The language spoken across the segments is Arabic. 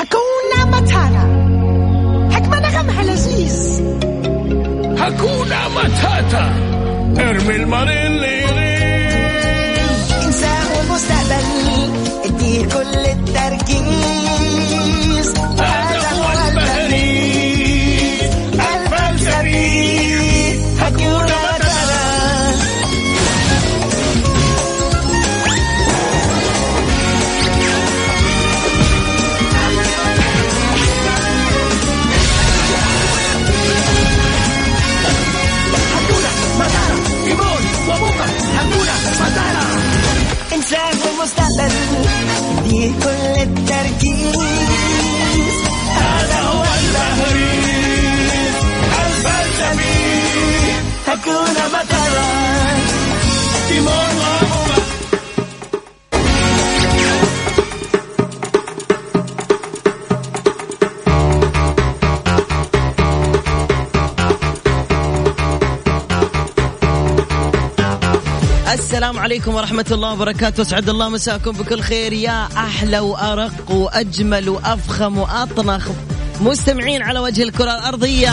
Hakuna Matata حكمة نغمها لذيذ هكونا ماتاتا ارمي الماريليز إنسان والمستقبل اديه كل التركيز. كل التركيز هذا هو البهريز الفلسفي هكونا ماتاتا تيمون السلام عليكم ورحمة الله وبركاته. أسعد الله مساكم بكل خير. يا أحلى وأرق وأجمل وأفخم وأطنخ مستمعين على وجه الكرة الأرضية.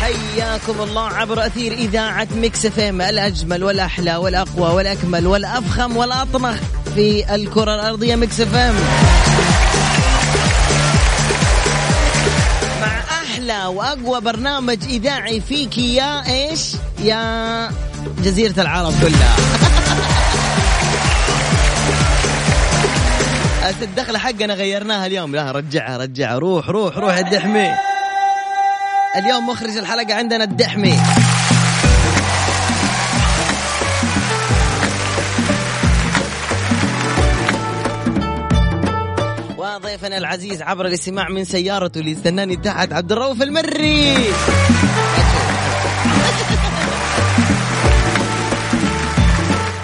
حياكم الله عبر أثير إذاعة ميكس إف إم الأجمل والأحلى والأقوى والأكمل والأفخم والأطنخ في الكرة الأرضية ميكس إف وأقوى برنامج إذاعي فيك يا إيش؟ يا جزيرة العرب كلها. أنت الدخلة حقنا غيرناها اليوم لا رجعها رجعها روح روح روح الدحمي اليوم مخرج الحلقة عندنا الدحمي وضيفنا العزيز عبر الاستماع من سيارته اللي استناني تحت عبد الرؤوف المري.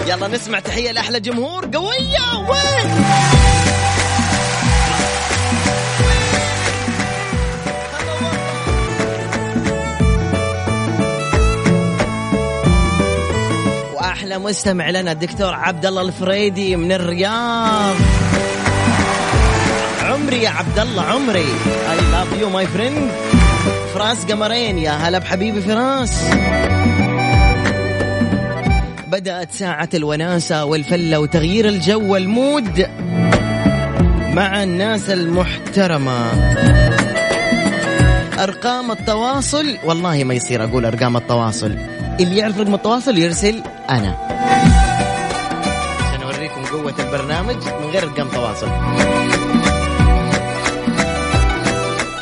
يلا نسمع تحية لأحلى جمهور. قوية. وين؟ وأحلى مستمع لنا الدكتور عبد الله الفريدي من الرياض. عمري يا عبد الله عمري. I love you my friend فراس قمرين يا هلا بحبيبي فراس. بدأت ساعة الوناسة والفلة وتغيير الجو وال mood مع الناس المحترمة. أرقام التواصل والله ما يصير أقول أرقام التواصل. اللي يعرف رقم التواصل يرسل أنا. عشان أوريكم قوة البرنامج من غير أرقام تواصل.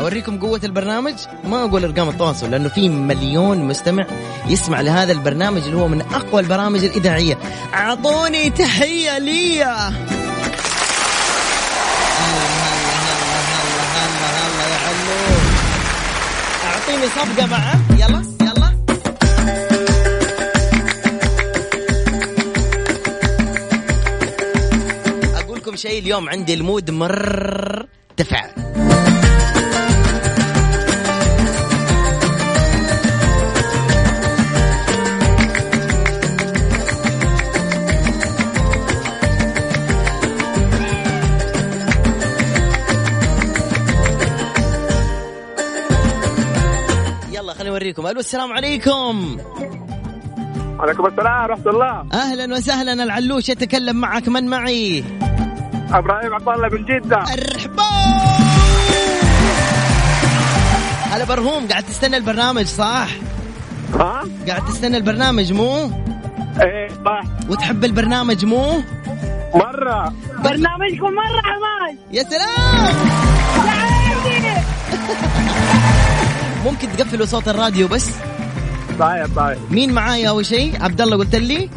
أوريكم قوة البرنامج. ما أقول أرقام التواصل لأنه في مليون مستمع يسمع لهذا البرنامج اللي هو من أقوى البرامج الإذاعية. أعطوني تحية ليا. أعطيني صفقة معه. يلا شيء اليوم عندي المود مرتفع. يلا أوريكم. ألو السلام عليكم. عليكم السلام ورحمة الله. أهلا وسهلا. العلوش يتكلم معك. من معي؟ إبراهيم عبد الله من جدة. ارحبا هلا برهوم قاعد تستنى البرنامج صح؟ ها؟ قاعد تستنى البرنامج مو؟ إيه صح. وتحب البرنامج مو؟ مرة. برنامجكم مرة حماس يا سلام. ممكن تقفلوا صوت الراديو بس؟ طيب طيب. مين معايا أول شيء؟ عبد الله قلت لي.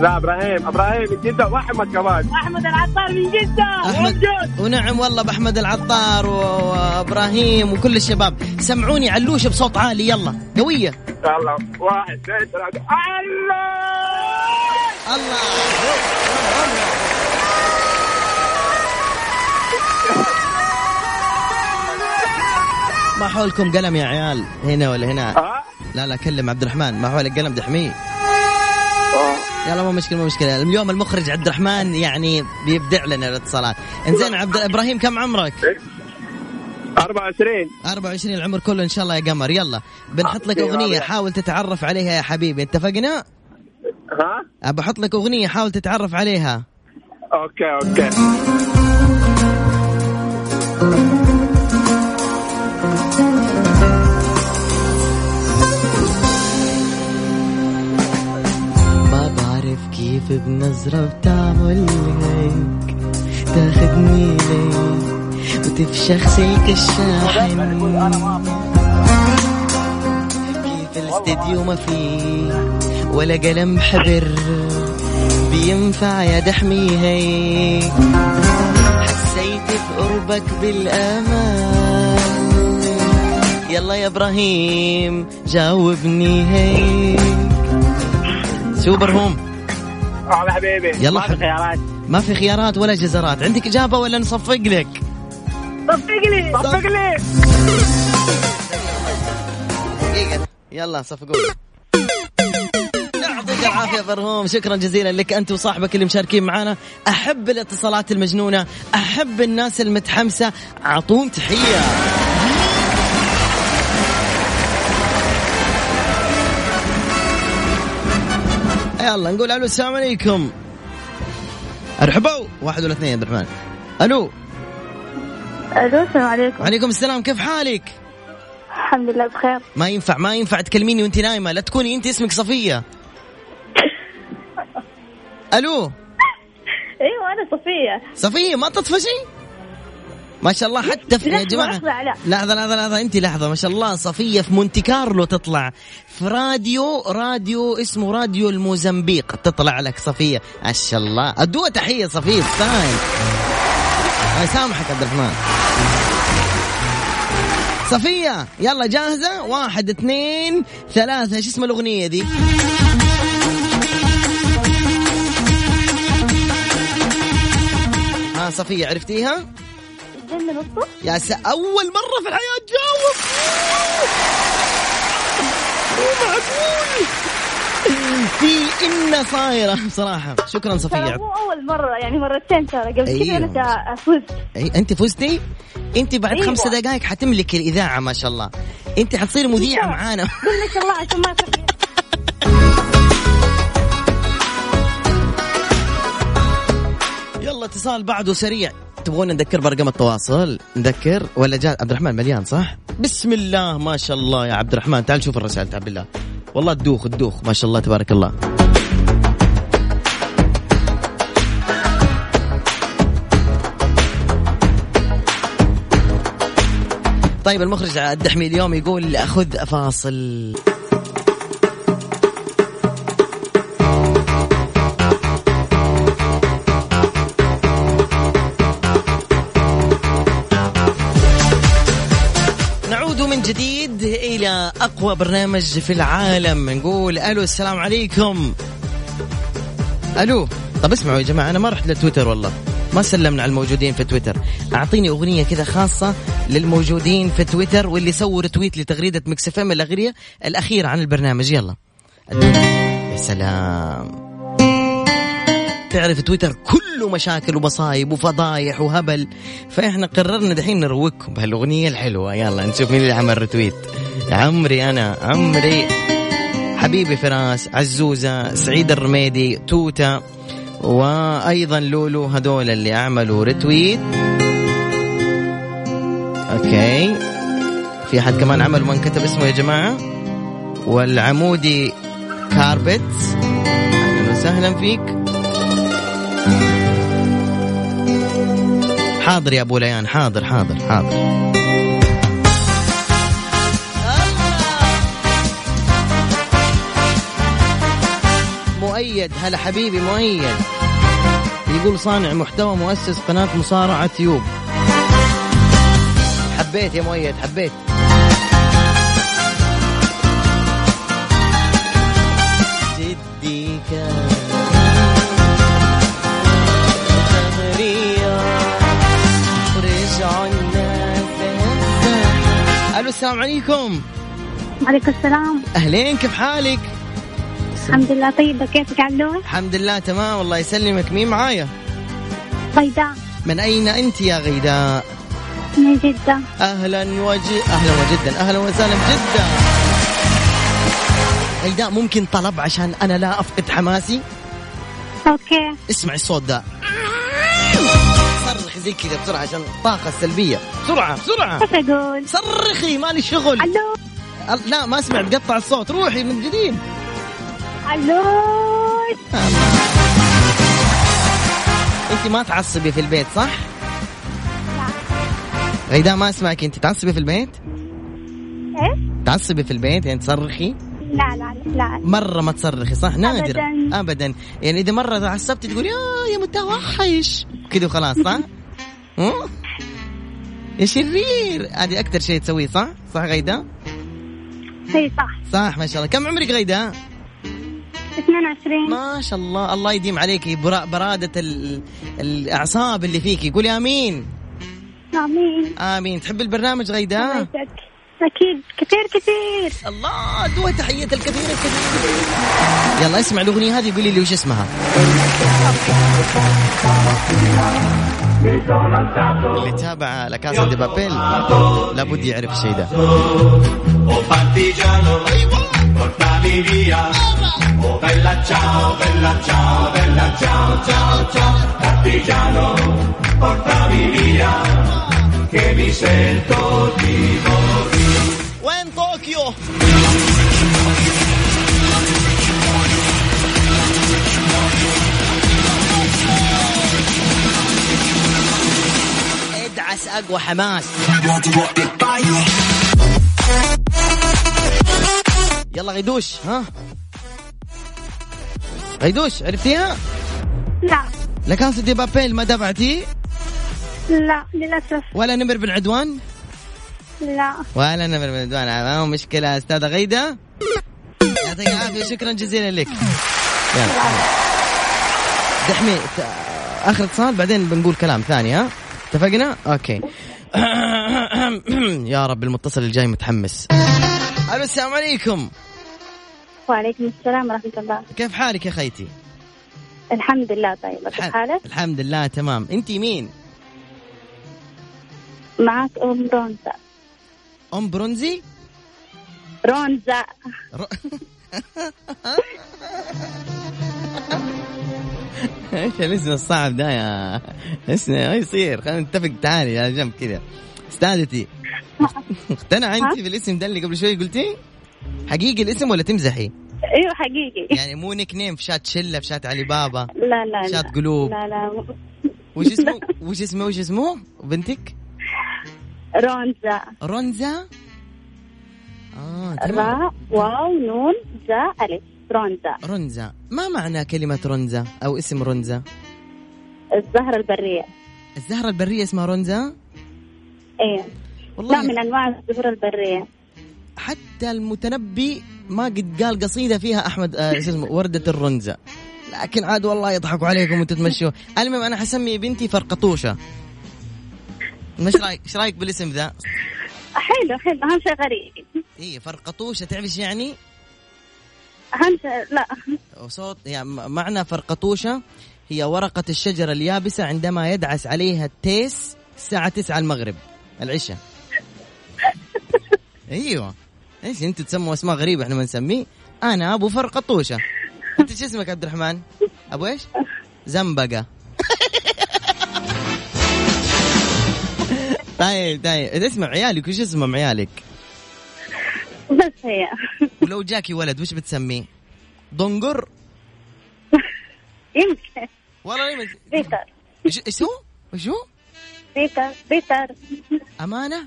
لا إبراهيم إبراهيم من جدة وأحمد كمان. أحمد العطار من جدة. أحمد. ونعم والله بأحمد العطار وإبراهيم وكل الشباب. سمعوني علوش بصوت عالي يلا. قوية. يلا واحد اثنين ثلاثة. الله! الله. ما حولكم قلم يا عيال؟ هنا ولا هنا؟ ها؟ لا لا كلم عبد الرحمن. ما حولك قلم دحمية آه. يلا ما مشكلة ما مشكلة. اليوم المخرج عبد الرحمن يعني بيبدع لنا الاتصالات. انزين عبد إبراهيم كم عمرك؟ 24 24 العمر كله إن شاء الله يا قمر. يلا بنحط لك أغنية حاول تتعرف عليها يا حبيبي. اتفقنا؟ ها؟ بحط لك أغنية حاول تتعرف عليها. okay okay. بعرف كيف بنظرة بتعمل هيك؟ تاخدني ليك وتفشخ سلك الشاحن. كيف الاستديو ما فيه ولا قلم حبر؟ بينفع يا دحمي هيك؟ حسيت بقربك بالأمان. يلا يا إبراهيم جاوبني هيك. سوبر هوم. هلا حبيبي. يلا ما في خيارات. ما في خيارات ولا جزرات. عندك إجابة ولا نصفق لك؟ صفق لي صفق لي. يلا صفقوا. يعطيك العافية فرهوم. شكرا جزيلا لك أنت وصاحبك اللي مشاركين معنا أحب الاتصالات المجنونة أحب الناس المتحمسة. أعطون تحية. يلا نقول ألو السلام عليكم. ارحبوا واحد ولا اثنين يا عبد الرحمن ألو. ألو السلام عليكم. وعليكم السلام كيف حالك؟ الحمد لله بخير. ما ينفع ما ينفع تكلميني وأنت نايمة لا تكوني أنت اسمك صفية. ألو. إيوه أنا صفية. صفية ما تطفشي؟ ما شاء الله حتى في يا جماعة. لحظه لحظه لحظه انت لحظة ما شاء الله صفية في مونتي كارلو تطلع. في راديو راديو اسمه راديو الموزمبيق تطلع لك صفية. ما شاء الله. ادوها تحية صفية تستاهل الله يسامحك عبد الرحمن. صفية يلا جاهزة؟ واحد اثنين ثلاثة. شو اسم الأغنية دي؟ ها صفية عرفتيها؟ نصه يا س... أول مرة في الحياة تجاوب. مو معقول. في إن صايرة بصراحة. شكرا صفية. مو أول مرة يعني مرتين ترى. قبل أيوة. كذا أنا تا- فزت. أي أنت فزتي؟ أنت بعد أيوة. خمسة دقائق حتملك الإذاعة ما شاء الله. أنت حتصيري مذيعة معانا. ما شاء الله عشان ما يلا اتصال بعده سريع. تبغون نذكر برقم التواصل؟ نذكر ولا جاء عبد الرحمن مليان صح؟ بسم الله ما شاء الله يا عبد الرحمن. تعال شوف الرسائل تعال بالله. والله تدوخ تدوخ. ما شاء الله تبارك الله. طيب المخرج الدحمي اليوم يقول خذ فاصل. جديد إلى أقوى برنامج في العالم. نقول ألو السلام عليكم. ألو طب اسمعوا يا جماعة أنا ما رحت لتويتر والله. ما سلمنا على الموجودين في تويتر. أعطيني أغنية كذا خاصة للموجودين في تويتر واللي سووا retweet لتغريدة مكس إف إم الأغنية الأخيرة عن البرنامج. يلا. يا سلام. تعرف تويتر كله مشاكل ومصايب وفضايح وهبل. فإحنا قررنا دحين نروقكم بهالأغنية الحلوة. يلا نشوف مين اللي عمل retweet عمري أنا عمري. حبيبي فراس عزوزة سعيد الرميدي توتا وأيضا لولو هذول اللي عملوا retweet okay. في أحد كمان عمل من كتب اسمه يا جماعة؟ والعمودي كاربت أهلا وسهلا فيك. حاضر يا أبو ليان حاضر حاضر حاضر. مؤيد هلا حبيبي مؤيد. يقول صانع محتوى مؤسس قناة مصارعة تيوب حبيت يا مؤيد حبيت. السلام عليكم. عليكم السلام. أهلين كيف حالك؟ الحمد لله طيبة. كيفك علوة؟ الحمد لله تمام. الله يسلمك. مين معايا؟ غيداء. من أين أنت يا غيداء؟ من جدة. أهلا وجي أهلا وجدا. أهلا وسهلا جدا غيداء ممكن طلب عشان أنا لا أفقد حماسي؟ أوكي. اسمع الصوت ده. زي كذا بسرعة عشان الطاقة السلبية بسرعة بسرعة إيش أقول؟ صرخي مالي شغل ألو أل- لا ما سمعت قطع الصوت روحي من جديد ألو أنت ما تعصبي في البيت صح؟ غيداء ما أسمعك أنت تعصبي في البيت؟ إيش؟ تعصبي في البيت يعني تصرخي؟ لا لا لا مرة ما تصرخي صح؟ نادر أبداً. ابدا يعني إذا مرة تعصبتي تقول يا يا متوحش كذا وخلاص صح؟ يا شرير. هذه أكثر شيء تسويه صح؟ صح غيداء؟ إي صح. صح ما شاء الله. كم عمرك غيداء؟ 22 ما شاء الله. الله يديم عليك. برا- برادة ال... الأعصاب اللي فيك. قولي آمين. آمين. آمين. تحب البرنامج يسعدك. أكيد. كثير كثير. الله دوا تحية الكثير الكثير. يلا اسمع الأغنية هذه قولي لي وش اسمها. اللي تابع لكاسا دي بابيل لابد يعرف الشيء ده Oh partigiano, portami via. Oh bella ciao, bella ciao, bella ciao, ciao, ciao. Partigiano, portami via. Che mi sento di وين طوكيو ادعس اقوى حماس يلا غيدوش ها؟ غيدوش عرفتيها؟ لا. لكاسا دي بابيل ما تابعتي لا للأسف. ولا نمر بن عدوان لا. ولا نمر بن عدوان ما هو مشكلة أستاذة غيدة. يعطيك العافية شكرا جزيلا لك. يلا. دحمي آخر اتصال بعدين بنقول كلام ثاني ها؟ اتفقنا؟ أوكي يا رب المتصل الجاي متحمس ألو السلام عليكم وعليكم السلام ورحمة الله كيف حالك يا خيتي؟ الحمد لله طيبة كيف حالك؟ الحمد لله تمام انت مين؟ معك أم رونزا أم برونزي؟ رونزا إيش الاسم الصعب ده يا اسمه ما يصير خلينا نتفق تعالي يا جنب كذا أستاذتي اقتنع أنت بالاسم ده اللي قبل شوي قلتي؟ حقيقي الاسم ولا تمزحي؟ أيوه حقيقي يعني مو nickname في شات شلة في شات علي بابا لا لا لا شات قلوب. لا لا وش اسمه؟ وش اسمه وش اسمه؟ بنتك؟ رونزا رونزا؟ آه تمام راء واو نون زا ألف رونزا. رونزا. ما معنى كلمة رونزا أو اسم رونزا؟ الزهرة البرية. الزهرة البرية اسمها رونزا؟ إيه. والله نوع من أنواع الزهور البرية. حتى المتنبي ما قد قال قصيدة فيها أحمد آه اسمه وردة الرنزة لكن عاد والله يضحكوا عليكم وتتمشوا المهم أنا حسمي بنتي فرقطوشة. إيش رايك إيش رأيك بالاسم ذا؟ حلو حلو اهم شيء غريب. اي فرقطوشة تعرف إيش يعني؟ لا. صوت يعني معنى فرقطوشة هي ورقة الشجرة اليابسة عندما يدعس عليها التيس الساعة 9 المغرب العشاء. أيوه. إيش أنتوا تسموا أسماء غريبة إحنا ما نسميه؟ أنا أبو فرقطوشة أنت شو اسمك عبد الرحمن؟ أبو إيش؟ زنبقة. طيب طيب. اسمع عيالك وش اسمهم عيالك؟ بس هي. ولو جاكي ولد وش بتسميه؟ دنقر؟ يمكن. والله ما- بيتر. إيش هو؟ إيش هو؟ بيتر. بيتر. أمانة؟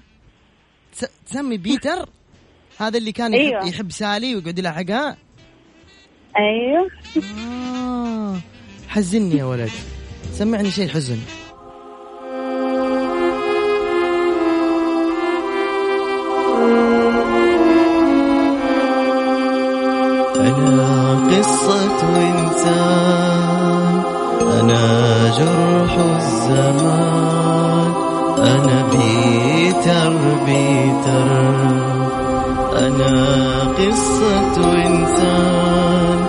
تس- تسمي بيتر؟ هذا اللي كان أيوة. يحب, يحب سالي ويقعد يلحقها أيوه. آه. حزني يا ولد. سمعني شيء حزن. أنا قصة إنسان أنا جرح الزمان. أنا بيتر بيتر أنا قصة إنسان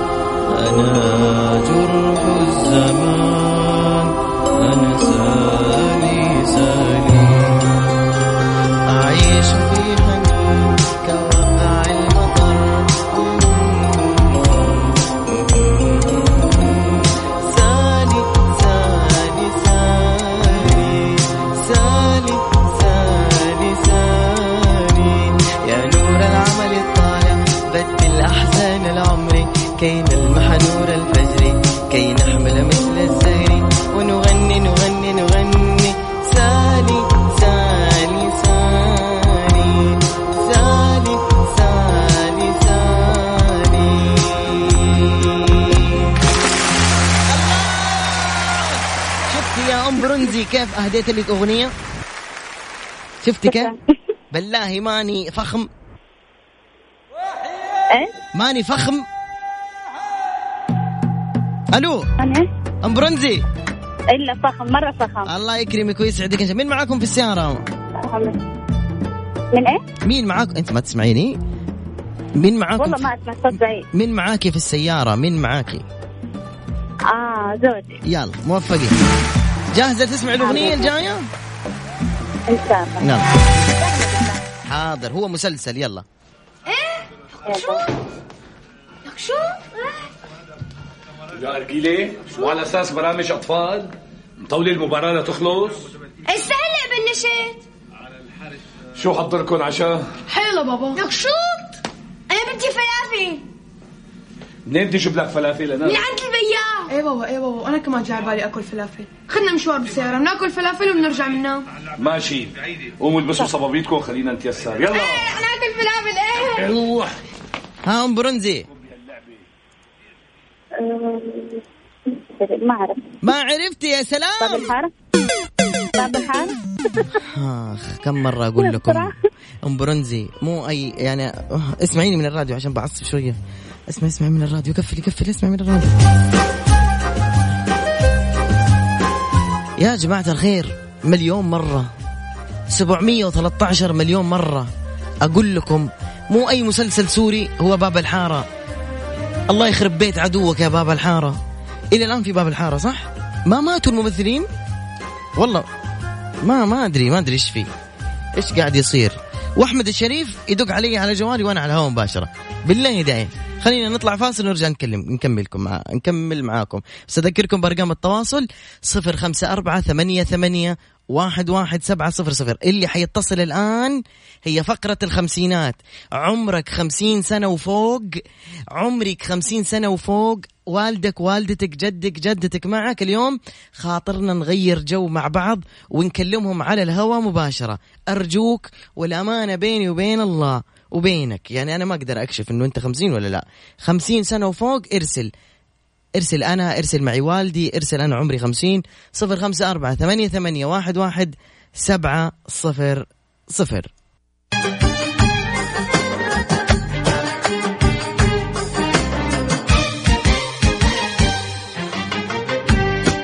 أنا جرح الزمان. أنا سالي سالي. أعيش في أهديت لك أغنية؟ شفتي كيف بالله ماني فخم. إيه؟ ماني فخم. ألو؟ أنا؟ ام برونزي إلا فخم مرة فخم. الله يكرمك ويسعدك. مين معاكم في السيارة؟ من إيه؟ مين معاك؟ أنت ما تسمعيني. مين معاكم والله. ما أسمع صوت بعيد. مين معاكي في السيارة؟ مين معاكي؟ آه زوجي. يلا موفقين. جاهزة تسمع الأغنية الجاية؟ ان شاء الله يلا حاضر. هو مسلسل. يلا. يلا. يا أرجيلة شو على أساس برامج أطفال؟ مطولة المباراة لتخلص؟ استهلق بالنشيد شو حضركم عشاء حلو بابا. لك شوط. أنا بدي فلافل. منين بدي أجيب لك فلافل؟ أنا؟ من عند البياع إيه بابا إيه بابا أنا كمان جاي على بالي أكل فلافل. خدنا مشوار بالسيارة بناكل فلافل وبنرجع بننام ماشي. قوموا البسوا صبابيتكم خلينا نتيسر. يلا. أنا أكل فلافل إيه. روح ها أم برونزي أه، ما أعرف. ما عرفتي يا باب سلام الحاره باب الحاره آخ كم مرة أقول لكم؟ أم برونزي مو أي يعني آه، اسمعيني من الراديو عشان بعصب شوية. اسمع اسمع من الراديو. كفلي كفلي اسمع من الراديو. يا جماعة الخير مليون مرة. 713 مليون مرة. أقول لكم مو أي مسلسل سوري هو باب الحارة. الله يخرب بيت عدوك يا باب الحارة. إلى الآن في باب الحارة صح؟ ما ماتوا الممثلين؟ والله ما ما أدري ما أدري إيش في. إيش قاعد يصير؟ واحمد الشريف يدق علي على جوالي وأنا على الهواء مباشرة. بالله داعي خلينا نطلع فاصل ونرجع نكلم نكملكم مع... نكمل معاكم. بس أذكركم بأرقام التواصل صفر خمسة أربعة ثمانية ثمانية واحد واحد سبعة صفر صفر. اللي حيتصل الآن هي فقرة الخمسينات. عمرك خمسين سنة وفوق عمرك خمسين سنة وفوق والدك والدتك جدك جدتك معك اليوم. خاطرنا نغير جو مع بعض ونكلمهم على الهواء مباشرة. أرجوك والأمانة بيني وبين الله وبينك. يعني أنا ما أقدر أكشف أنه أنت خمسين ولا لا. خمسين سنة وفوق ارسل. ارسل أنا ارسل معي والدي ارسل أنا عمري خمسين. صفر خمسة أربعة ثمانية ثمانية واحد واحد سبعة صفر صفر.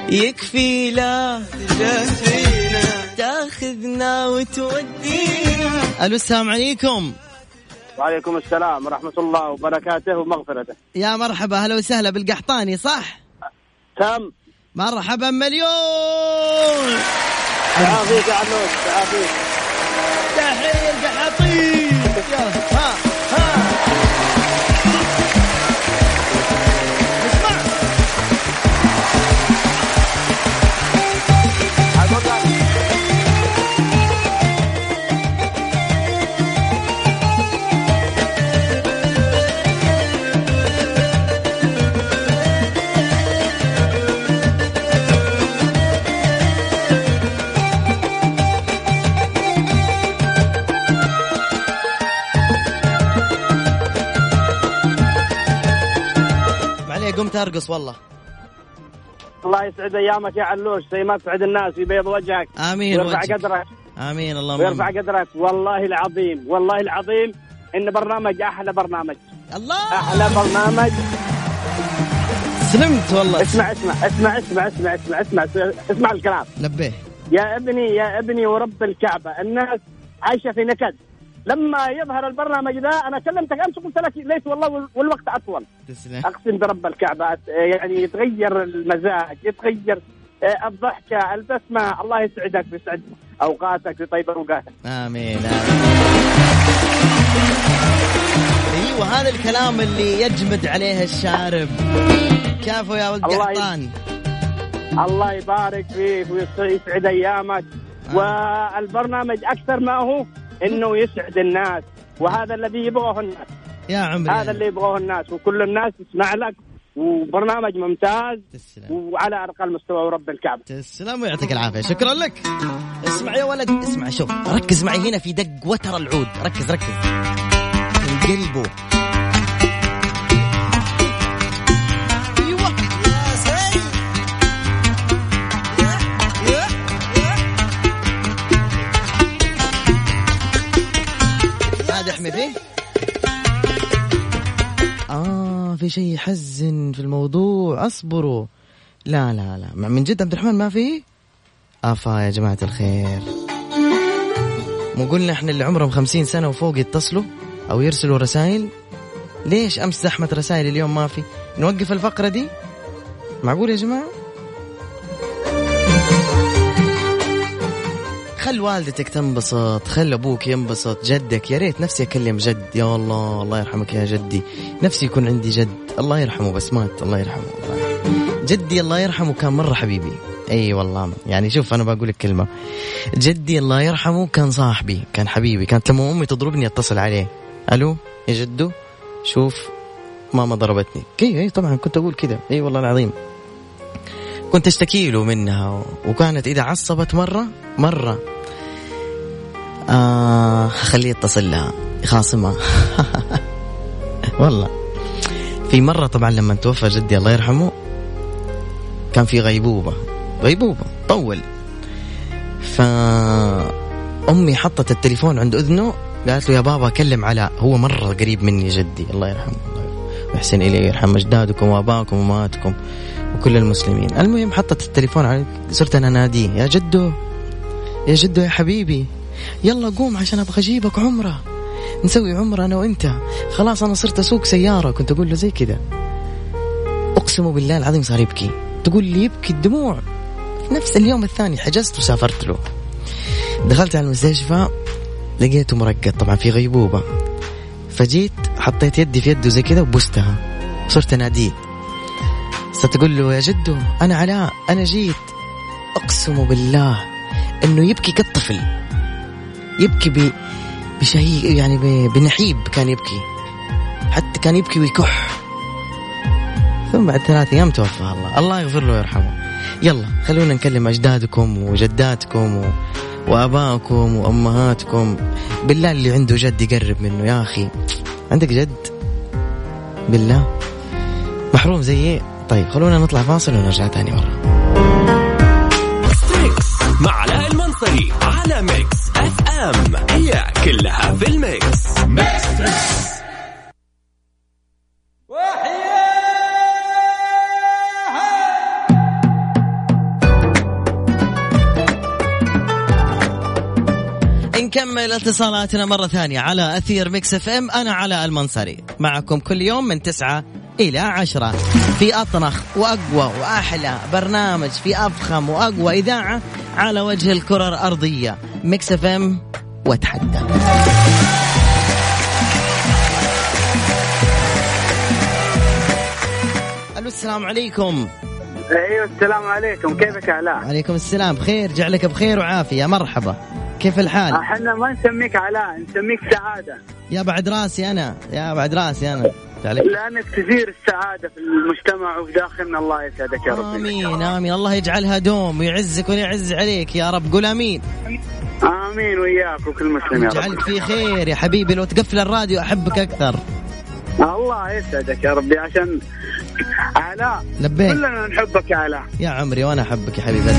يكفي لا تاخذنا وتودينا. ألو السلام عليكم. وعليكم السلام ورحمة الله وبركاته ومغفرته. يا مرحبا هلا وسهلا بالقحطاني صح؟ تم. مرحبا مليون. يعافيك يا عنوس يعافيك تحية ها ارقص والله. الله يسعد أيامك يا علوش زي ما تسعد الناس ويبيض وجهك. آمين ويرفع وجهك. قدرك. آمين اللهم ويرفع. قدرك. والله العظيم والله العظيم إن برنامج أحلى برنامج. الله. أحلى برنامج. سلمت والله. اسمع اسمع اسمع اسمع اسمع اسمع اسمع اسمع, اسمع الكلام. لبيه يا ابني يا ابني ورب الكعبة الناس عايشة في نكد. لما يظهر البرنامج ذا أنا كلمتك أمس قلت لك ليس والله وال- والوقت أطول. تسلم. أقسم برب الكعبة آه، يعني يتغير المزاج يتغير آه، الضحكة البسمة. الله يسعدك ويسعد أوقاتك ويطيب أوقاتك. آمين آمين. أيوه هذا الكلام اللي يجمد عليه الشارب. كافو يا ولد الله قحطان؟ الله يبارك فيك ويسعد أيامك. والبرنامج أكثر ما هو إنه يسعد الناس وهذا الذي يبغاه الناس. يا عمري. هذا اللي يبغاه الناس وكل الناس تسمع لك وبرنامج ممتاز تسلم. وعلى أرقى المستوى ورب الكعبة. تسلم ويعطيك العافية. شكرا لك. اسمع يا ولد اسمع شوف. ركز معي هنا في دق وتر العود. ركز ركز. من قلبه. في شيء يحزن في الموضوع؟ اصبروا. لا لا لا. من جد عبد الرحمن ما في؟ أفا يا جماعة الخير. مو قلنا إحنا اللي عمرهم خمسين سنة وفوق يتصلوا أو يرسلوا رسائل؟ ليش أمس زحمة رسائل اليوم ما في؟ نوقف الفقرة دي؟ معقول يا جماعة؟ خل والدتك تنبسط خل أبوك ينبسط جدك يا ريت نفسي أكلم جد يا الله الله يرحمك يا جدي. نفسي يكون عندي جد الله يرحمه بس مات الله يرحمه. جدي الله يرحمه كان مرة حبيبي. أي والله يعني شوف أنا بقول لك كلمة. جدي الله يرحمه كان صاحبي كان حبيبي كانت لما أمي تضربني أتصل عليه. ألو يا جدو شوف ماما ضربتني. اي أي طبعا كنت أقول كذا أي والله العظيم. كنت أشتكي له منها وكانت إذا عصبت مرة مرة. آه خليه يتصل لها. خاصمها والله. في مرة طبعا لما توفى جدي الله يرحمه كان في غيبوبة. غيبوبة. طول. فأمي حطت التليفون عند أذنه قالت له يا بابا كلم علاء هو مرة قريب مني جدي الله يرحمه. ويحسن إليه ويرحم أجدادكم وآبائكم وأمهاتكم وكل المسلمين. المهم حطت التليفون علي صرت أنا ناديه يا جدو يا جدو يا حبيبي. يلا قوم عشان أبغى أجيبك عمرة. نسوي عمرة أنا وأنت. خلاص أنا صرت أسوق سيارة. كنت أقول له زي كذا. أقسم بالله العظيم صار يبكي. تقول لي يبكي الدموع. في نفس اليوم الثاني حجزت وسافرت له. دخلت على المستشفى لقيته مرقد. طبعا في غيبوبة. فجيت حطيت يدي في يده زي كذا وبستها. صرت أناديه. صرت أقول له يا جدو أنا علاء أنا جيت. أقسم بالله إنه يبكي كالطفل. يبكي ب بشهيق يعني بنحيب كان يبكي. حتى كان يبكي ويكح. ثم بعد ثلاث أيام توفى الله. الله يغفر له ويرحمه. يلا خلونا نكلم أجدادكم وجداتكم و... وابائكم وأمهاتكم. بالله اللي عنده جد يقرب منه. يا أخي عندك جد؟ بالله. محروم زي إيه؟ طيب خلونا نطلع فاصل ونرجع تاني مرة. مع علاء المنصري على ميكس اف ام هي كلها في ال mix. نكمل اتصالاتنا مرة ثانية على أثير ميكس إف إم. أنا علاء المنصري. معكم كل يوم من تسعة إلى عشرة. في أطنخ وأقوى وأحلى برنامج في أفخم وأقوى إذاعة على وجه الكرة الأرضية. ميكس اف ام وتحدى ألو السلام عليكم. أيوه السلام عليكم. كيفك علاء؟ عليكم السلام. بخير جعلك بخير وعافية. مرحبا. كيف الحال؟ إحنا ما نسميك علاء نسميك سعادة. يا بعد راسي أنا. يا بعد راسي جعلك لانك تثير السعادة في المجتمع وفي داخلنا. الله يسعدك يا رب. آمين آمين. الله يجعلها دوم ويعزك ويعز عليك يا رب. قول آمين. آمين وياك وكل مسلم يا يجعلك رب في خير يا حبيبي. لو تقفل الراديو أحبك أكثر. الله يسعدك يا ربي. عشان علاء لبيك. كلنا نحبك يا علاء. يا عمري وأنا أحبك يا حبيبي.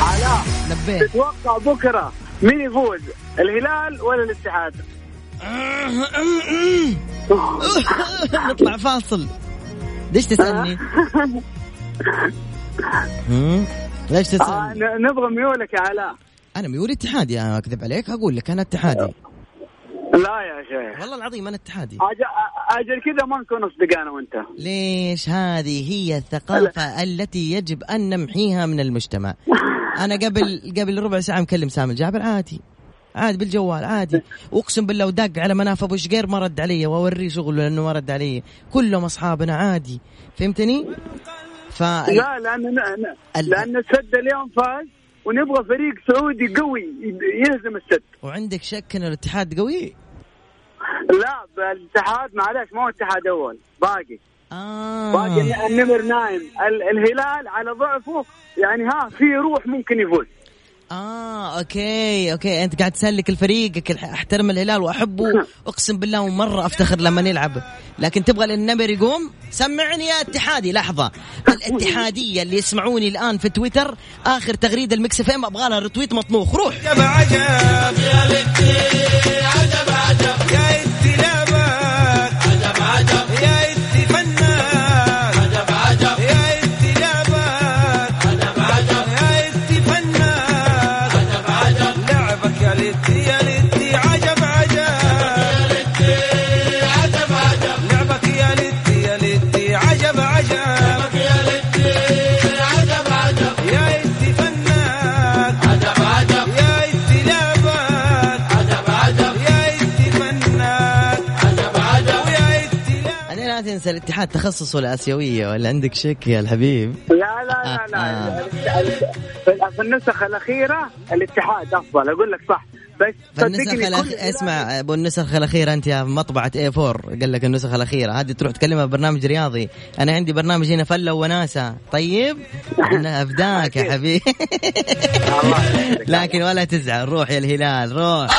علاء لبيك. تتوقع بكرة مين يفوز؟ الهلال ولا الاتحاد؟ نطلع فاصل. ليش تسألني؟ هم؟ ليش آه تسألني؟ ن- نبغى ميولك يا علاء. أنا ميولي اتحادي أنا أكذب عليك. أقول لك أنا اتحادي. لا يا شيخ. والله العظيم أنا اتحادي. أجل أجل كذا ما نكون اصدقاء أنا وأنت. ليش هذه هي الثقافة التي يجب أن نمحيها من المجتمع؟ أنا قبل قبل ربع ساعة مكلم سامي الجابر عادي. عادي بالجوال عادي. اقسم بالله وداق على مناف أبو شقير ما رد علي وأوريه شغله لأنه ما رد علي. كلهم أصحابنا عادي. فهمتني؟ ف لا لأن لأن السد اليوم فاز ونبغى فريق سعودي قوي يهزم السد. وعندك شك إن الاتحاد قوي؟ لا الاتحاد معلش ما هو اتحاد أول باقي. باقي آه النمر نايم. ال- الهلال على ضعفه يعني ها في روح ممكن يفوز. آه okay okay. أنت قاعد تسلك الفريق أحترم الهلال وأحبه أقسم بالله ومرة أفتخر لما يلعب لكن تبغى النمر يقوم؟ سمعني يا اتحادي لحظة. الاتحادية اللي يسمعوني الآن في تويتر آخر تغريدة المكس إف إم أبغى لها رتويت مطموخ. روح. عجب عجب يا عجب عجب. لا تنسى الاتحاد تخصصه الآسيوية ولا عندك شك يا الحبيب؟ لا لا لا آه. لا. في- في النسخ الأخيرة الاتحاد أفضل أقول لك صح. بس فالنسخ صدقني الأخ... كل- اسمع أبو النسخ الاخيره أنت يا مطبعة اي 4 قال لك النسخ الاخيره هذه تروح تكلمها برنامج رياضي. أنا عندي برنامج هنا فلة وناسة. طيب؟ أنا أفداك يا حبيبي. لكن ولا تزعل. روح يا الهلال روح.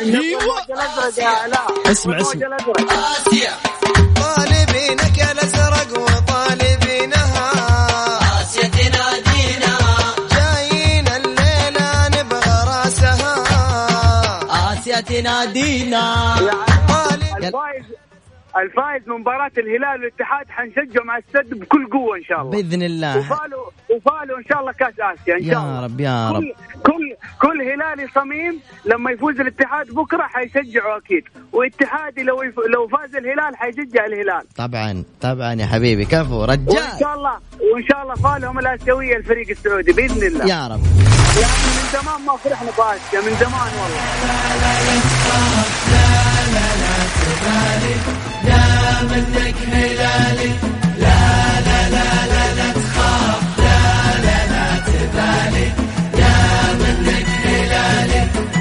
الموج الازرق يا لا اسمع، اسمع. الازرق طالبينك يا الازرق اسيا تنادينا الفايز الفايز من مباراة الهلال والاتحاد حنشجعه مع السد بكل قوة إن شاء الله. بإذن الله. وفالو وفالو إن شاء الله كأس آسيا إن شاء الله. يا رب يا رب. كل كل كل هلالي صميم لما يفوز الاتحاد بكرة حيشجعه أكيد. واتحادي لو يف... لو فاز الهلال حيشجع الهلال. طبعا طبعا يا حبيبي كفو رجال. شاء الله وإن شاء الله فالهم الآسيوية الفريق السعودي بإذن الله. يا رب. يعني من زمان ما فرحنا بآسيا من زمان والله. الموج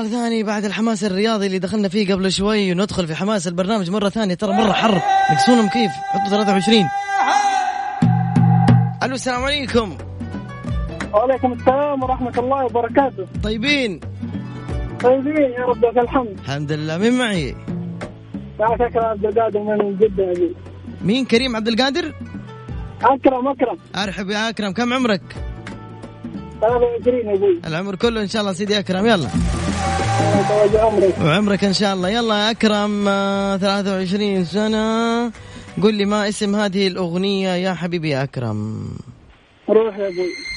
اتصال ثاني بعد الحماس الرياضي اللي دخلنا فيه قبل شوي وندخل في حماس البرنامج مرة ثانية. ترى مرة حر. نقصونهم كيف؟ حطوا 23 ألو السلام عليكم. وعليكم السلام ورحمة الله وبركاته. طيبين؟ طيبين يا رب لك الحمد. الحمد لله. مين معي؟ معك اكرم عبد القادر من أبي. مين؟ كريم عبد القادر؟ أكرم أكرم. أرحب يا أكرم. كم عمرك؟ 23 يا أبوي. العمر كله إن شاء الله سيدي أكرم. يلا. عمرك. وعمرك إن شاء الله. يلا يا أكرم آه، 23 سنة. قل لي ما اسم هذه الأغنية يا حبيبي يا أكرم. روح يا أبوي.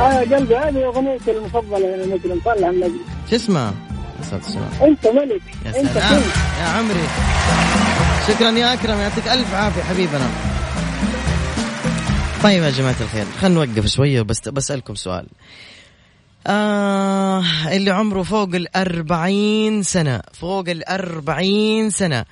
يا قلبي هذه أغنيتي المفضلة يا مجرم طلع النبي شو اسمها؟ أنت ملك. يا أنت سلام. يا عمري. شكرا يا أكرم يعطيك ألف عافية حبيبنا. طيب يا جماعة الخير خلينا نوقف شوية بس بسألكم سؤال. آه اللي عمره فوق الأربعين سنة فوق الأربعين سنة.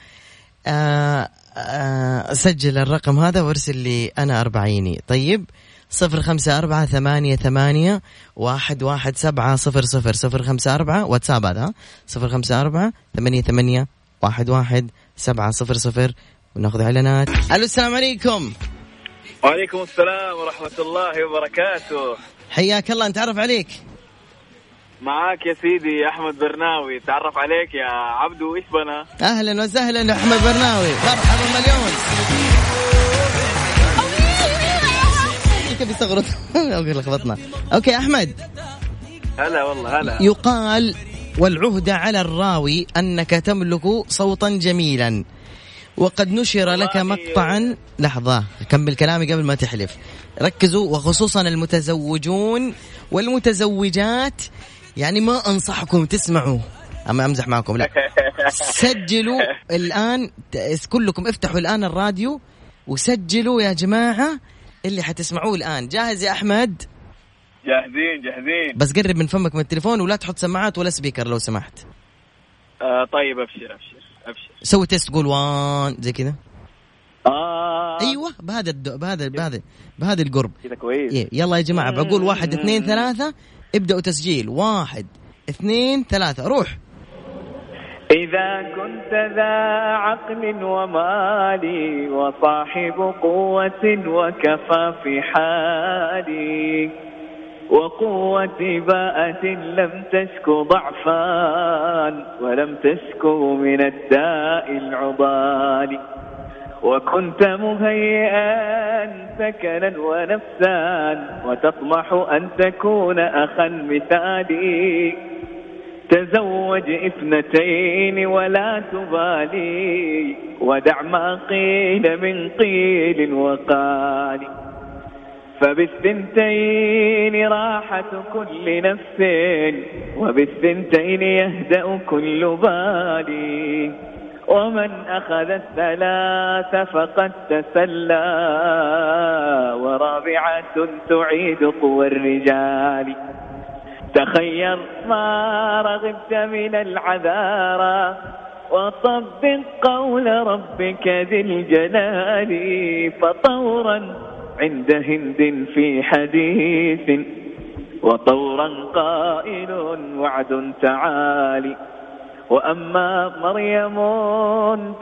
آه آه سجل الرقم هذا وارسل لي أنا أربعيني. طيب صفر خمسة أربعة ثمانية ثمانية واحد واحد سبعة صفر صفر صفر خمسة أربعة. واتساب هذا؟ صفر خمسة أربعة ثمانية ثمانية واحد واحد سبعة صفر صفر. وناخذ إعلانات. ألو السلام عليكم. وعليكم السلام ورحمة الله وبركاته. حياك الله نتعرف عليك؟ معاك يا سيدي أحمد برناوي. تعرف عليك يا عبدو إيش بنا؟ أهلا وسهلا أحمد برناوي. مرحبا مليون. كيف يستغرب okay لخبطنا. okay أحمد. هلا والله هلا. يقال والعهد على الراوي أنك تملك صوتا جميلا وقد نشر لك مقطعا لحظة كمل كلامي قبل ما تحلف. ركزوا وخصوصا المتزوجون والمتزوجات. يعني ما أنصحكم تسمعوا. أما أمزح معكم لا. سجلوا الآن كلكم افتحوا الآن الراديو وسجلوا يا جماعة اللي حتسمعوه الآن. جاهز يا أحمد؟ جاهزين جاهزين. بس قرب من فمك من التليفون ولا تحط سماعات ولا speaker لو سمحت. آه طيب أبشر أبشر أبشر. سوي test قول one زي كذا. آه. أيوه بهذا الدو... بهذا بهذا بهذا القرب. كذا كويس. إيه. يلا يا جماعة بقول واحد اثنين ثلاثة. ابدأوا تسجيل. واحد اثنين ثلاثة. روح. إذا كنت ذا عقل ومال وصاحب قوة وكفى في حالي وقوة باءة لم تشك ضعفان ولم تشكو من الداء العضال وكنت مهيئا سكنا ونفسا وتطمح أن تكون أخا مثالي تزوج اثنتين ولا تبالي ودع ما قيل من قيل وقال. فبالثنتين راحة كل نفس وبالثنتين يهدأ كل بالي ومن أخذ الثلاث فقد تسلى ورابعة تعيد قوى الرجال. تخير ما رغبت من العذارى وطبق قول ربك ذي الجلال فطورا عند هند في حديث وطورا قائل وعد تعالي وأما مريم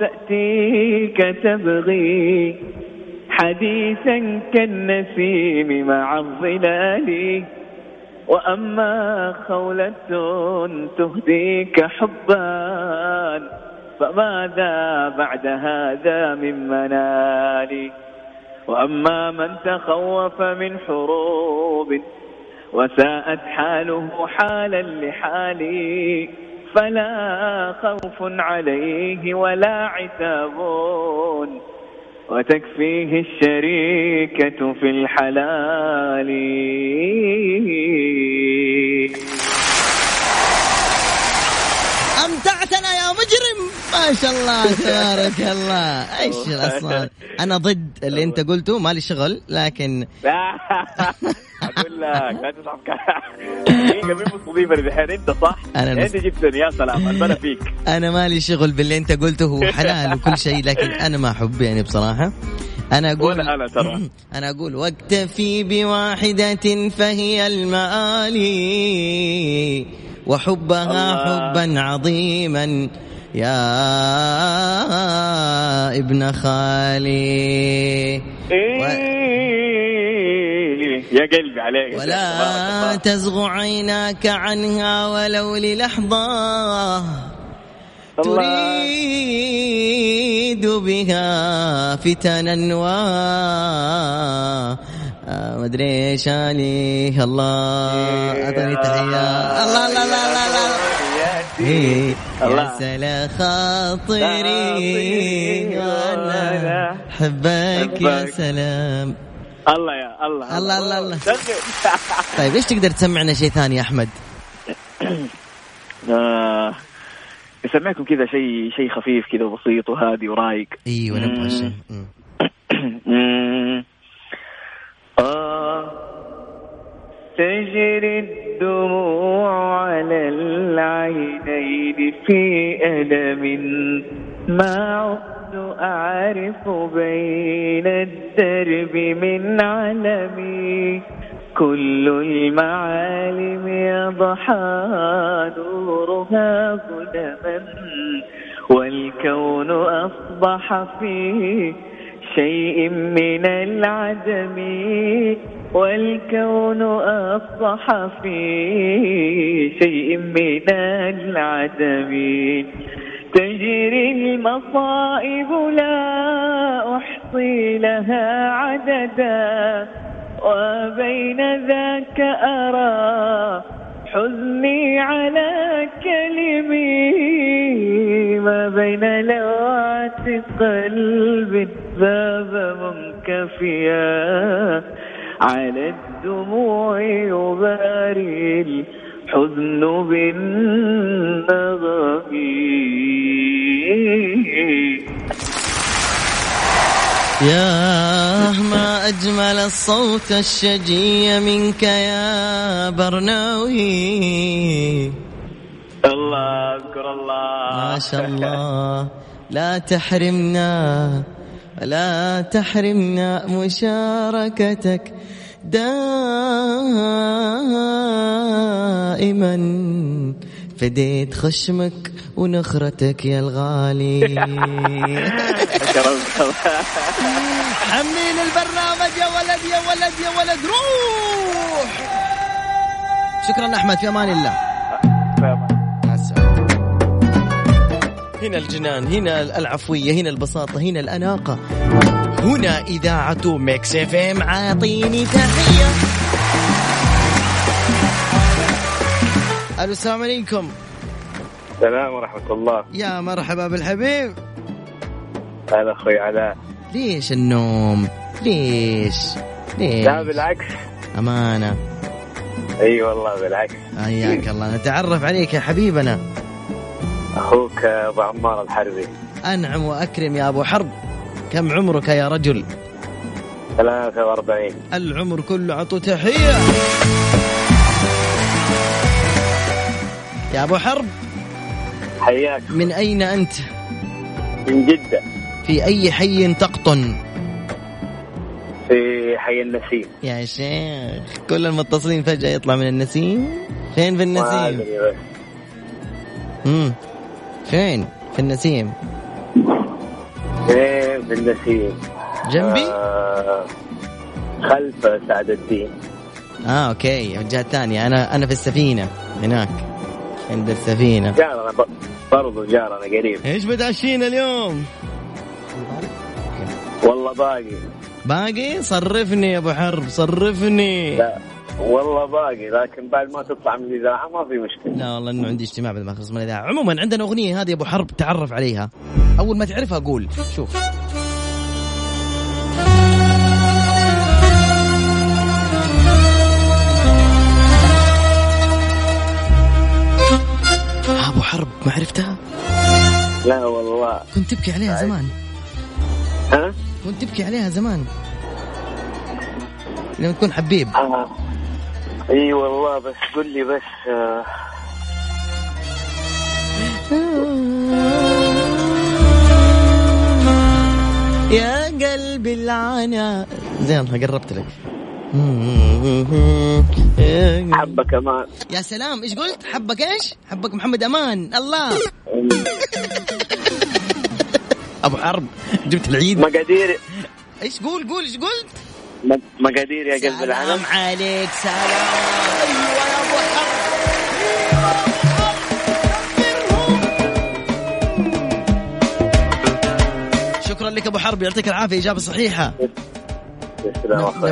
تأتيك تبغي حديثا كالنسيم مع الظلال وأما خولة تهديك حبا فماذا بعد هذا من منال؟ وأما من تخوف من حروب وساءت حاله حالا لحالي فلا خوف عليه ولا عتاب. وتكفيه الشريكة في الحلال. ما شاء الله تبارك الله. إيش الأصوات؟ أنا ضد اللي أنت قلته مالي شغل لكن لا أقول لك لا تصعب دقيقة مين دحين أنت صح؟ المس- أنت جبتني. يا سلام البلا فيك. أنا مالي شغل باللي أنت قلته هو حلال وكل شيء لكن أنا ما أحب يعني بصراحة. أنا أقول أنا ترى. أنا أقول واكتفي بواحدة فهي المآلي وحبها الله. حبا عظيما. يا ابن خالي. إيه. يا قلبي عليك. ولا الله. تزغ عيناك عنها ولو للحظة الله. تريد بها فتنا و مدري إيش عليه الله. اعطني تحية. الله الله الله الله الله. إيه، يا. سلا خاطري وأنا حبك يا. سلام الله يا الله الله الله الله. طيب إيش تقدر تسمعنا شيء ثاني يا أحمد؟ آه، نسمعكم كذا شيء شيء خفيف كذا وبسيط وهادي ورايق أيوه نبغى. شيء. آه تجري الدموع على العينين في ألم. ما عدت أعرف بين الدرب من علمي. كل المعالم يضحى نورها ظلما والكون أصبح في شيء من العدم والكون أصبح في شيء من العدم تجري المصائب لا أحصي لها عددا وبين ذاك أرى حزني على كلمي. ما بين لوعة قلب ذاب منكفيا على الدموع يباري الحزن بالنغم. يا ما أجمل الصوت الشجي منك يا برناوي. الله اذكر الله. ما شاء الله. لا تحرمنا. لا تحرمنا مشاركتك دائما. فديت خشمك ونخرتك يا الغالي. حمين البرنامج يا ولد يا ولد يا ولد روح! شكرا أحمد في أمان الله. هنا الجنان هنا العفوية هنا البساطة هنا الأناقة. هنا إذاعة Mix FM عاطيني تحية. ألو السلام عليكم. السلام ورحمة الله. يا مرحبا بالحبيب. هلا أخوي علاء ليش النوم؟ ليش؟ ليش؟ لا بالعكس. أمانة. إي والله بالعكس. حياك الله. نتعرف عليك يا حبيبنا. أخوك أبو عمار الحربي. أنعم وأكرم يا أبو حرب. كم عمرك يا رجل؟ 43 العمر كله عطوا تحية. يا أبو حرب حياك. من أين أنت؟ من جدة. في أي حي تقطن؟ في حي النسيم. يا شيخ كل المتصلين فجأة يطلع من النسيم. فين في النسيم؟ امم فين؟ في النسيم. فين في النسيم. جنبي؟ آه خلف سعد الدين. آه أوكي. الجهة الثانية. أنا أنا في السفينة. هناك. عند السفينة. جارنا ب- برضو جارنا قريب. إيش بتعشينا اليوم؟ والله باقي. باقي؟ صرفني يا أبو حرب صرفني. لا. والله باقي لكن بعد ما تطلع من الإذاعة ما في مشكلة. لا والله إنه عندي اجتماع بعد ما أخلص من الإذاعة. عموما عندنا أغنية هذه أبو حرب تعرف عليها. أول ما تعرفها قول. شوف. أبو حرب ما عرفتها؟ لا والله. كنت تبكي عليها زمان. ها؟ كنت تبكي عليها زمان. لما تكون حبيب. آه. إي والله بس قل لي بس آه. يا قلبي العنا زين قربت لك. حبه كمان يا سلام إيش قلت؟ حبك إيش؟ حبك محمد أمان. الله. أبو حرب جبت العيد. مقادير. إيش قول؟ قول إيش قلت؟ مقادير يا قلب العالم. سلام عليك سلام. أيوه يا ابو شكرا لك أبو حرب يعطيك العافية إجابة صحيحة. تسلم أخوي.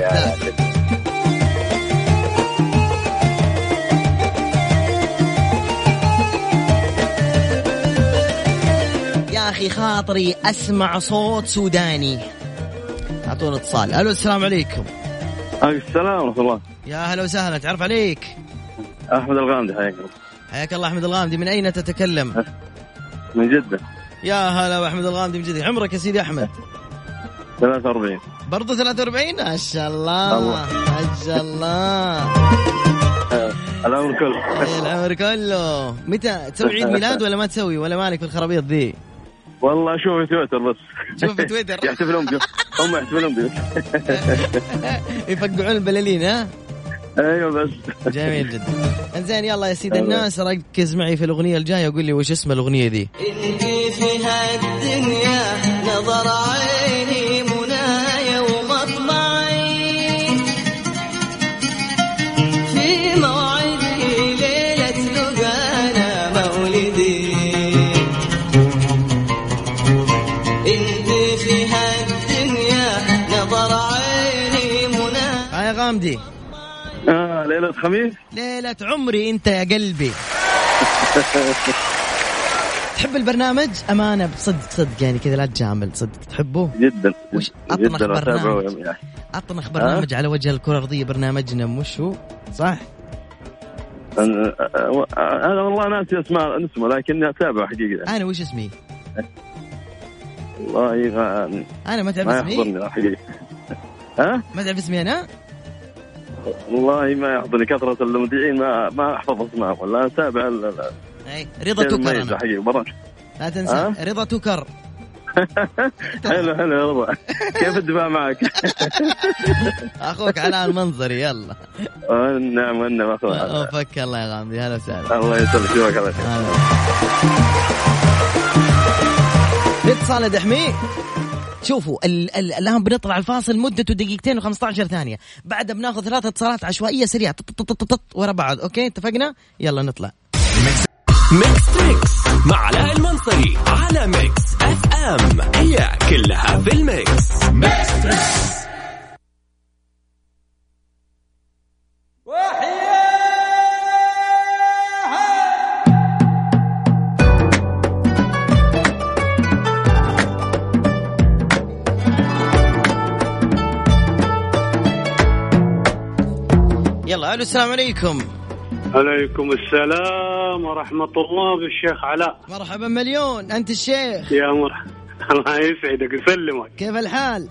يا أخي خاطري أسمع صوت سوداني. أعطونا اتصال. ألو السلام عليكم. السلام ورحمة الله. يا هلا وسهلا تعرف عليك؟ أحمد الغامدي حياك الله. حياك الله أحمد الغامدي. من أين تتكلم؟ من جدة. يا هلا وأحمد الغامدي من جديد عمرك يا سيدي أحمد؟ 43 برضه 43 ما شاء الله. ما شاء الله. الامر كله. إيه، العمر كله. متى تسوي عيد ميلاد ولا ما تسوي؟ ولا مالك في الخرابيط ذي؟ والله أشوف في تويتر بس. شوف في تويتر. يحتفلون بي هم يحتفلون بي يفقعون البلالين ها؟ أيوه بس. جميل جدا. إنزين يلا يا سيد الناس ركز معي في الأغنية الجاية وقول لي وش اسم الأغنية ذي انتي في هالدنيا نظر ليلة خميس ليلة عمري أنت يا قلبي. تحب البرنامج؟ أمانة بصدق صدق يعني كذا لا تجامل صدق. تحبه؟ جدا وش اطنخ جدا برنامج؟ يعني. اطنخ برنامج على وجه الكرة الأرضية برنامجنا مش هو؟ صح؟ أنا والله ناسي اسماء اسمه لكني أتابعه حقيقة. أنا وش اسمي؟ والله أنا ما تعرف ما اسمي؟ يحضرني حقيقة. ها؟ ما تعرف اسمي أنا؟ والله ما يحضرني كثرة المذيعين ما ما احفظ اسمائهم ولا أتابع ال- ال- أي رضا برامج لا تنسى ها؟ رضا توكر. حلو حلو يا رضا. كيف الدفاع معك؟ أخوك علاء المنظري يلا. آه، نعم والنعم أخوي. اوفك الله يا غامدي هلا وسهلا. الله يسلمك يشوفك على خير الاتصال يا دحمي. شوفوا ال ال الآن بنطلع الفاصل مدته دقيقتين و15 ثانية. بعدها بناخذ ثلاث اتصالات عشوائية سريعة. طط طط طط طط ورا بعض. okay اتفقنا؟ يلا نطلع. Mix Trix مع علاء المنصري على Mix FM هي كلها في ال mix Mix Trix يلا ألو السلام عليكم. عليكم السلام ورحمة الله بالشيخ علاء. مرحبا مليون أنت الشيخ. يا مرحبا الله يسعدك يسلمك. كيف الحال؟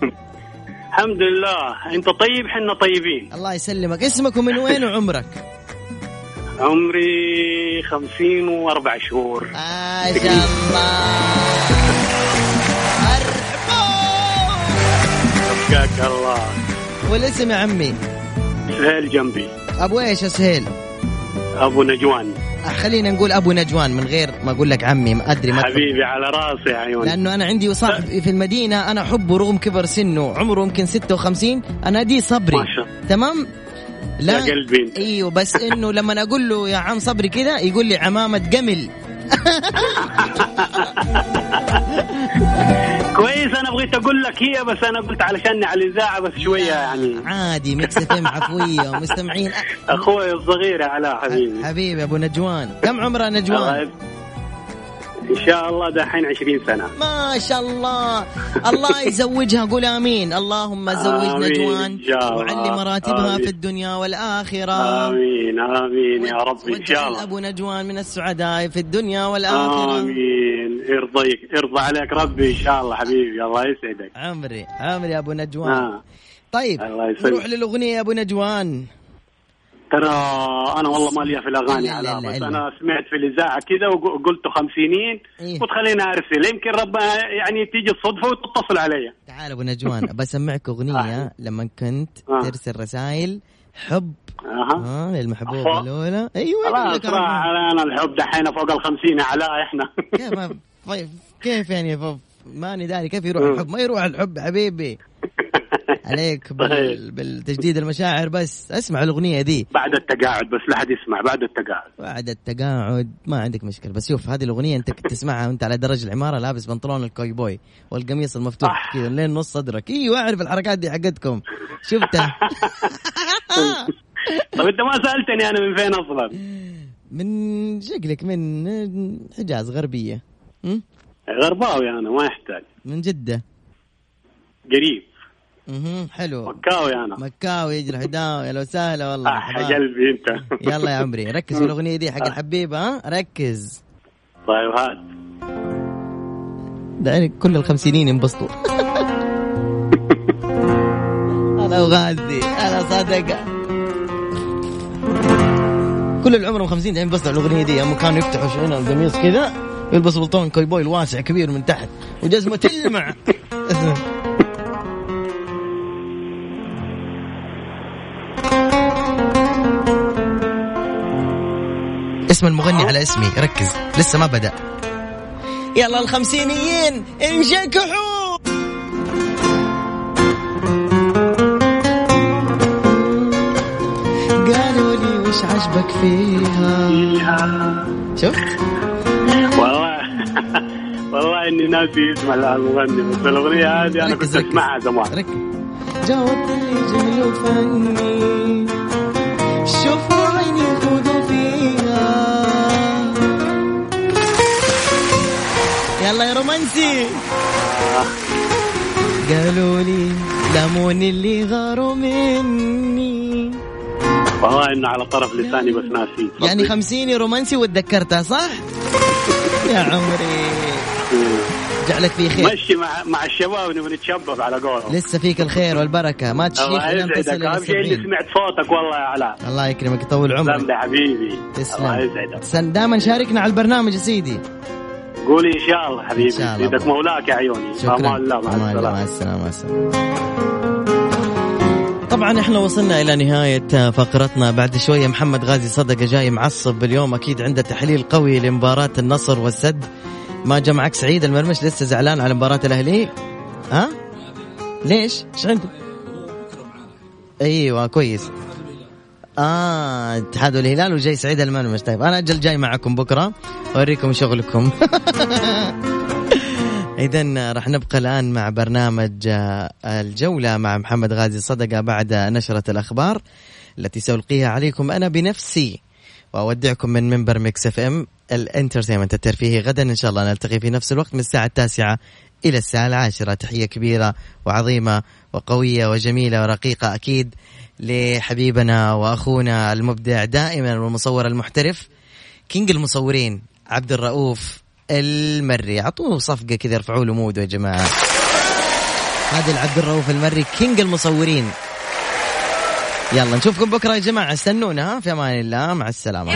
الحمد لله. أنت طيب؟ حنا طيبين. الله يسلمك. اسمك ومن وين وعمرك؟ عمري خمسين وأربع شهور. ما شاء الله. حياك الله. والاسم يا عمي. سهيل جنبي. أبو إيش يا سهيل؟ أبو نجوان. خلينا نقول أبو نجوان من غير ما أقول لك عمي ما أدري ما حبيبي على راسي يا عيوني لأنه أنا عندي صاحب في المدينة أنا احبه رغم كبر سنه عمره يمكن 56 أنا دي صبري. ما شاء تمام؟ لا. يا قلبي. أيوه بس إنه لما أقول له يا عم صبري كذا يقول لي عمامة جمل كويس أنا بغيت أقول لك هي بس أنا قلت علشان على الإذاعة بس شوية يعني. عادي Mix FM عفوية ومستمعين. أخوي الصغير يا علاء حبيبي. حبيبي أبو نجوان. كم عمره نجوان؟ الله إن شاء الله دحين 20 سنة. ما شاء الله. الله يزوجها قول آمين. اللهم زوج نجوان. وعلي مراتبها آمين. في الدنيا والآخرة. آمين آمين يا رب إن شاء الله. ابو نجوان من السعداء في الدنيا والآخرة. آمين. يرضيك يرضى عليك ربي إن شاء الله حبيبي الله يسعدك عمري عمري أبو نجوان آه. طيب الله يسلمك. نروح للأغنية يا أبو نجوان ترى أنا والله ما لي في الأغاني لا، على بس لا. أنا سمعت في الإذاعة كذا وقلت خمسينين إيه. وتخليني ارسل يمكن رب يعني تيجي الصدفة وتتصل علي تعال أبو نجوان بسمعك أغنية لما كنت آه. ترسل رسائل حب أها آه للمحبوبه. الاولى أيوه خلاص أنا الحب دحين فوق الخمسين يا علاء إحنا طيب كيف يعني ماني داري كيف يروح. الحب؟ ما يروح الحب حبيبي. عليك بال... طيب. بالتجديد المشاعر بس. اسمع الأغنية دي. بعد التقاعد بس لا حد يسمع. بعد التقاعد. بعد التقاعد. ما عندك مشكلة. بس شوف هذه الأغنية أنت كنت تسمعها وأنت على درج العمارة لابس بنطلون الكوي بوي والقميص المفتوح كذا لين نص صدرك. أيوه اعرف الحركات دي حقتكم. شفتها. طيب أنت ما سألتني أنا من فين أصلا. من شكلك من حجاز غربية? غرباوي أنا ما يحتاج. من جدة؟ قريب. أها حلو. مكاوي أنا. مكاوي يجري حداوي أهلا وسهلا والله. آه. قلبي أنت. يلا يا عمري ركز في الأغنية دي حق الحبيبه ها؟ ركز. طيب هات. دعني كل الخمسينين ينبسطوا. أنا وغازي أنا صادقه كل اللي عمرهم 50 الحين بيسمعوا الأغنية دي هم كانوا يفتحوا هنا القميص كذا. يلبس بلطون كويبوي الواسع كبير من تحت وجزمة تلمع. اسم المغني على اسمي ركز لسه ما بدأ. يلا الخمسينيين انجكحوا قالوا لي وش عجبك فيها؟ شفت والله إني ناسي اسم المغني بس الأغنية هذه أنا كنت أسمعها زمان. جاوبتني جميل وفني. شوفوا عيني خذوا فيها. يلا يا رومانسي. قالوا لي لمون اللي غاروا مني. والله إنه على طرف لساني بس ناسي. يعني خمسيني رومانسي وتذكرتها صح؟ يا عمري. جعلك في خير. مشي مع مع الشباب نبغى نتشبب على قولهم. لسه فيك الخير والبركة. ما تشيخ الله يسعدك أهم شيء اني سمعت صوتك والله يا علاء. الله يكرمك يطول عمرك. تسلم حبيبي. الله تسلم يسعدك. سن دائما شاركنا على البرنامج يا سيدي. قولي إن شاء الله حبيبي. إن شاء الله. يدك مولاك يا عيوني. شكرا. الله. مع الله، السلامة مع السلامة. طبعا إحنا وصلنا إلى نهاية فقرتنا. بعد شوية محمد غازي صدقة جاي معصب اليوم. أكيد عنده تحليل قوي لمباراة النصر والسد. ما جمعك سعيد المرمش؟ لسه زعلان على مباراة الأهلي؟ ها؟ ليش؟ إيش عنده أيوه كويس. آه اتحاد الهلال وجاي سعيد المرمش. طيب أنا أجل جاي معكم بكرة. أوريكم شغلكم. إذا راح نبقى الآن مع برنامج آه، الجولة مع محمد غازي صدقة بعد نشرة الأخبار التي سألقيها عليكم أنا بنفسي وأودعكم من منبر Mix FM ال entertainment الترفيهي. غدا إن شاء الله نلتقي في نفس الوقت من الساعة التاسعة إلى الساعة العاشرة. تحية كبيرة وعظيمة وقوية وجميلة ورقيقة أكيد لحبيبنا وأخونا المبدع دائما والمصور المحترف king المصورين عبد الرؤوف. المري. أعطوه صفقة كذا ارفعوا له موده يا جماعة. هذا العبد الرؤوف المري king المصورين. يلا نشوفكم بكرة يا جماعة. استنونا في أمان الله. مع السلامة.